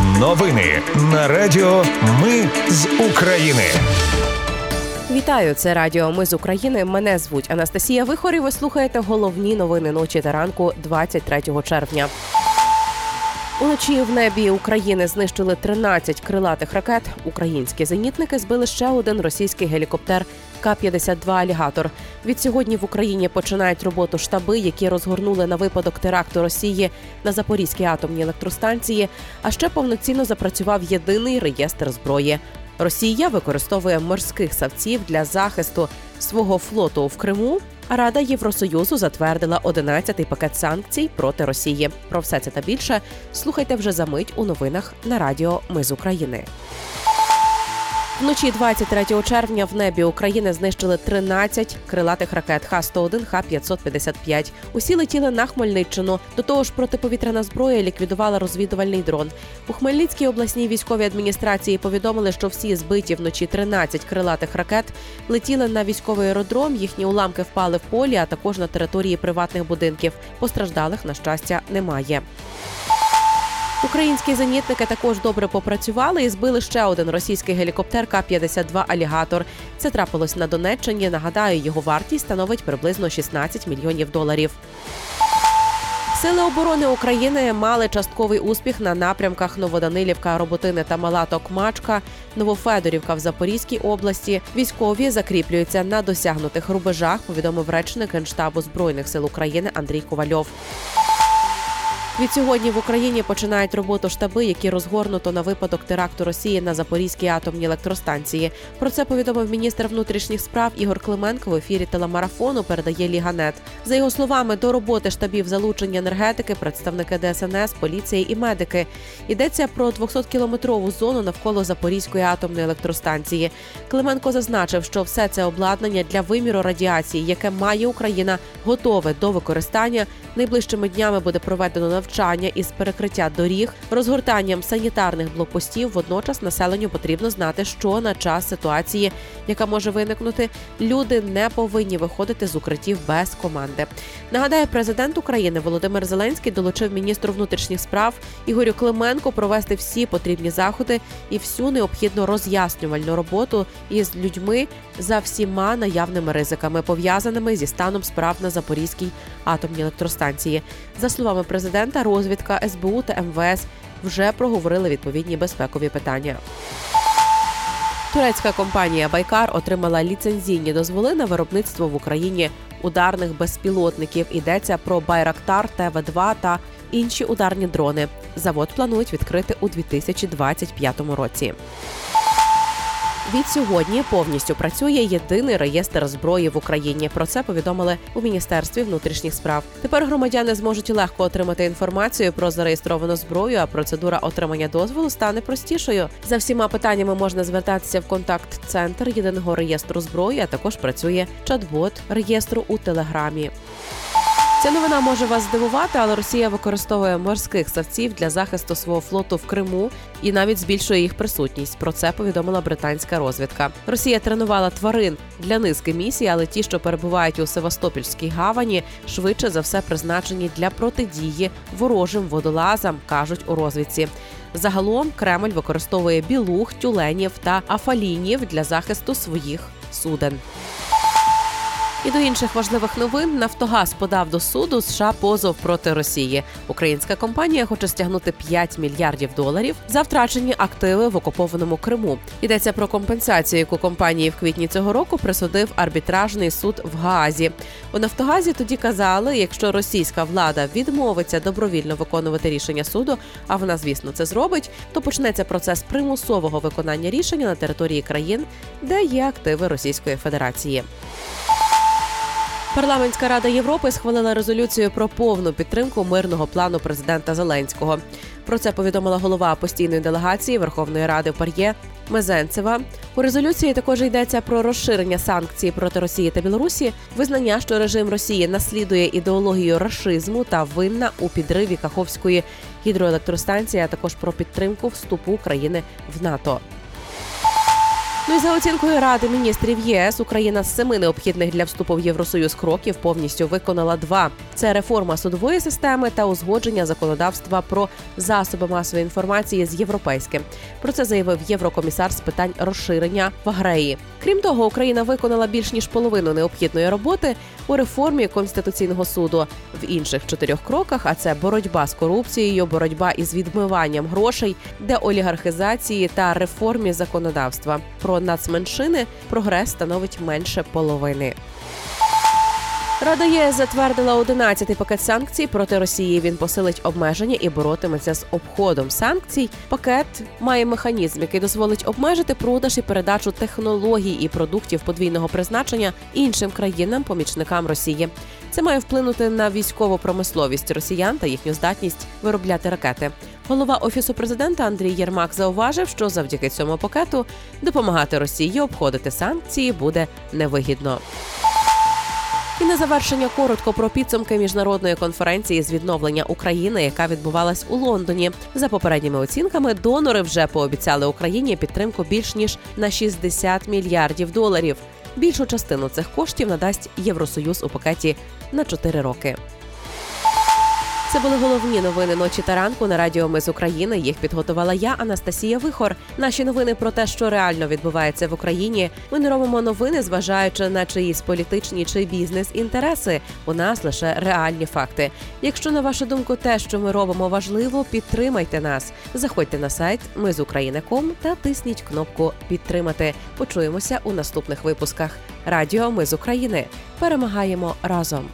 Новини на Радіо Ми з України. Вітаю, це Радіо Ми з України. Мене звуть Анастасія Вихор і Ви слухаєте головні новини ночі та ранку 23 червня. Уночі в небі України знищили 13 крилатих ракет. Українські зенітники збили ще один російський гелікоптер К-52 Алігатор. Від сьогодні в Україні починають роботу штаби, які розгорнули на випадок теракту Росії на Запорізькій атомній електростанції. А ще повноцінно запрацював єдиний реєстр зброї. Росія використовує морських савців для захисту свого флоту в Криму. А Рада Євросоюзу затвердила 11-й пакет санкцій проти Росії. Про все це та більше слухайте вже за мить у новинах на Радіо Ми з України. Вночі 23 червня в небі України знищили 13 крилатих ракет Х-101, Х-555. Усі летіли на Хмельниччину. До того ж, протиповітряна зброя ліквідувала розвідувальний дрон. У Хмельницькій обласній військовій адміністрації повідомили, що всі збиті вночі 13 крилатих ракет летіли на військовий аеродром. Їхні уламки впали в полі, а також на території приватних будинків. Постраждалих на щастя немає. Українські зенітники також добре попрацювали і збили ще один російський гелікоптер К-52 Алігатор. Це трапилось на Донеччині. Нагадаю, його вартість становить приблизно 16 мільйонів доларів. Сили оборони України мали частковий успіх на напрямках Новоданилівка, Роботини та Мала Токмачка, Новофедорівка в Запорізькій області. Військові закріплюються на досягнутих рубежах. Повідомив речник Генштабу збройних сил України Андрій Ковальов. Від сьогодні в Україні починають роботу штаби, які розгорнуто на випадок теракту Росії на Запорізькій атомній електростанції. Про це повідомив міністр внутрішніх справ Ігор Клименко в ефірі телемарафону. Передає Ліганет. За його словами, до роботи штабів залучені енергетики, представники ДСНС, поліції і медики. Йдеться про 200-кілометрову зону навколо Запорізької атомної електростанції. Клименко зазначив, що все це обладнання для виміру радіації, яке має Україна, готове до використання. Найближчими днями буде проведено навчання із перекриття доріг, розгортанням санітарних блокпостів. Водночас населенню потрібно знати, що на час ситуації, яка може виникнути, люди не повинні виходити з укриттів без команди. Нагадаю, президент України Володимир Зеленський долучив міністру внутрішніх справ Ігорю Клименко провести всі потрібні заходи і всю необхідну роз'яснювальну роботу із людьми за всіма наявними ризиками, пов'язаними зі станом справ на Запорізькій атомній електростанції. За словами президента, розвідка СБУ та МВС вже проговорили відповідні безпекові питання. Турецька компанія Байкар отримала ліцензійні дозволи на виробництво в Україні ударних безпілотників. Йдеться про Байрактар ТВ-2 та інші ударні дрони. Завод планують відкрити у 2025 році. Від сьогодні повністю працює єдиний реєстр зброї в Україні. Про це повідомили у міністерстві внутрішніх справ. Тепер громадяни зможуть легко отримати інформацію про зареєстровану зброю. А процедура отримання дозволу стане простішою. За всіма питаннями можна звертатися в контакт-центр єдиного реєстру зброї. А також працює чат-бот реєстру у телеграмі. Ця новина може вас здивувати, але Росія використовує морських савців для захисту свого флоту в Криму і навіть збільшує їх присутність. Про це повідомила британська розвідка. Росія тренувала тварин для низки місій, але ті, що перебувають у Севастопільській гавані, швидше за все призначені для протидії ворожим водолазам, кажуть у розвідці. Загалом Кремль використовує білух, тюленів та афалінів для захисту своїх суден. І до інших важливих новин Нафтогаз подав до суду США позов проти Росії. Українська компанія хоче стягнути 5 мільярдів доларів за втрачені активи в окупованому Криму. Йдеться про компенсацію, яку компанії в квітні цього року присудив арбітражний суд в Гаазі. У Нафтогазі тоді казали, якщо російська влада відмовиться добровільно виконувати рішення суду, а вона, звісно, це зробить, то почнеться процес примусового виконання рішення на території країн, де є активи Російської Федерації. Парламентська рада Європи схвалила резолюцію про повну підтримку мирного плану президента Зеленського. Про це повідомила голова постійної делегації Верховної Ради в Пар'є Мезенцева. У резолюції також йдеться про розширення санкцій проти Росії та Білорусі, визнання, що режим Росії наслідує ідеологію рашизму та винна у підриві Каховської гідроелектростанції, а також про підтримку вступу України в НАТО. Ну і за оцінкою Ради міністрів ЄС Україна з семи необхідних для вступу в Євросоюз кроків повністю виконала два: це реформа судової системи та узгодження законодавства про засоби масової інформації з європейським. Про це заявив єврокомісар з питань розширення в Агреї. Крім того, Україна виконала більш ніж половину необхідної роботи у реформі конституційного суду в інших чотирьох кроках. А це боротьба з корупцією, боротьба із відмиванням грошей, деолігархізації та реформі законодавства. Про нацменшини прогрес становить менше половини. Рада ЄС затвердила 11-й пакет санкцій проти Росії. Він посилить обмеження і боротиметься з обходом санкцій. Пакет має механізм, який дозволить обмежити продаж і передачу технологій і продуктів подвійного призначення іншим країнам-помічникам Росії. Це має вплинути на військову промисловість росіян та їхню здатність виробляти ракети. Голова офісу президента Андрій Єрмак зауважив, що завдяки цьому пакету допомагати Росії обходити санкції буде невигідно. І на завершення коротко про підсумки міжнародної конференції з відновлення України, яка відбувалась у Лондоні. За попередніми оцінками, донори вже пообіцяли Україні підтримку більш ніж на 60 мільярдів доларів. Більшу частину цих коштів надасть Євросоюз у пакеті на 4 роки. Це були головні новини ночі та ранку на радіо Ми з України. Їх підготувала я, Анастасія Вихор. Наші новини про те, що реально відбувається в Україні. Ми не робимо новини, зважаючи на чиїсь політичні чи бізнес-інтереси. У нас лише реальні факти. Якщо на вашу думку, те, що ми робимо, важливо, підтримайте нас. Заходьте на сайт Ми з України.ком та тисніть кнопку Підтримати. Почуємося у наступних випусках. Радіо Ми з України перемагаємо разом.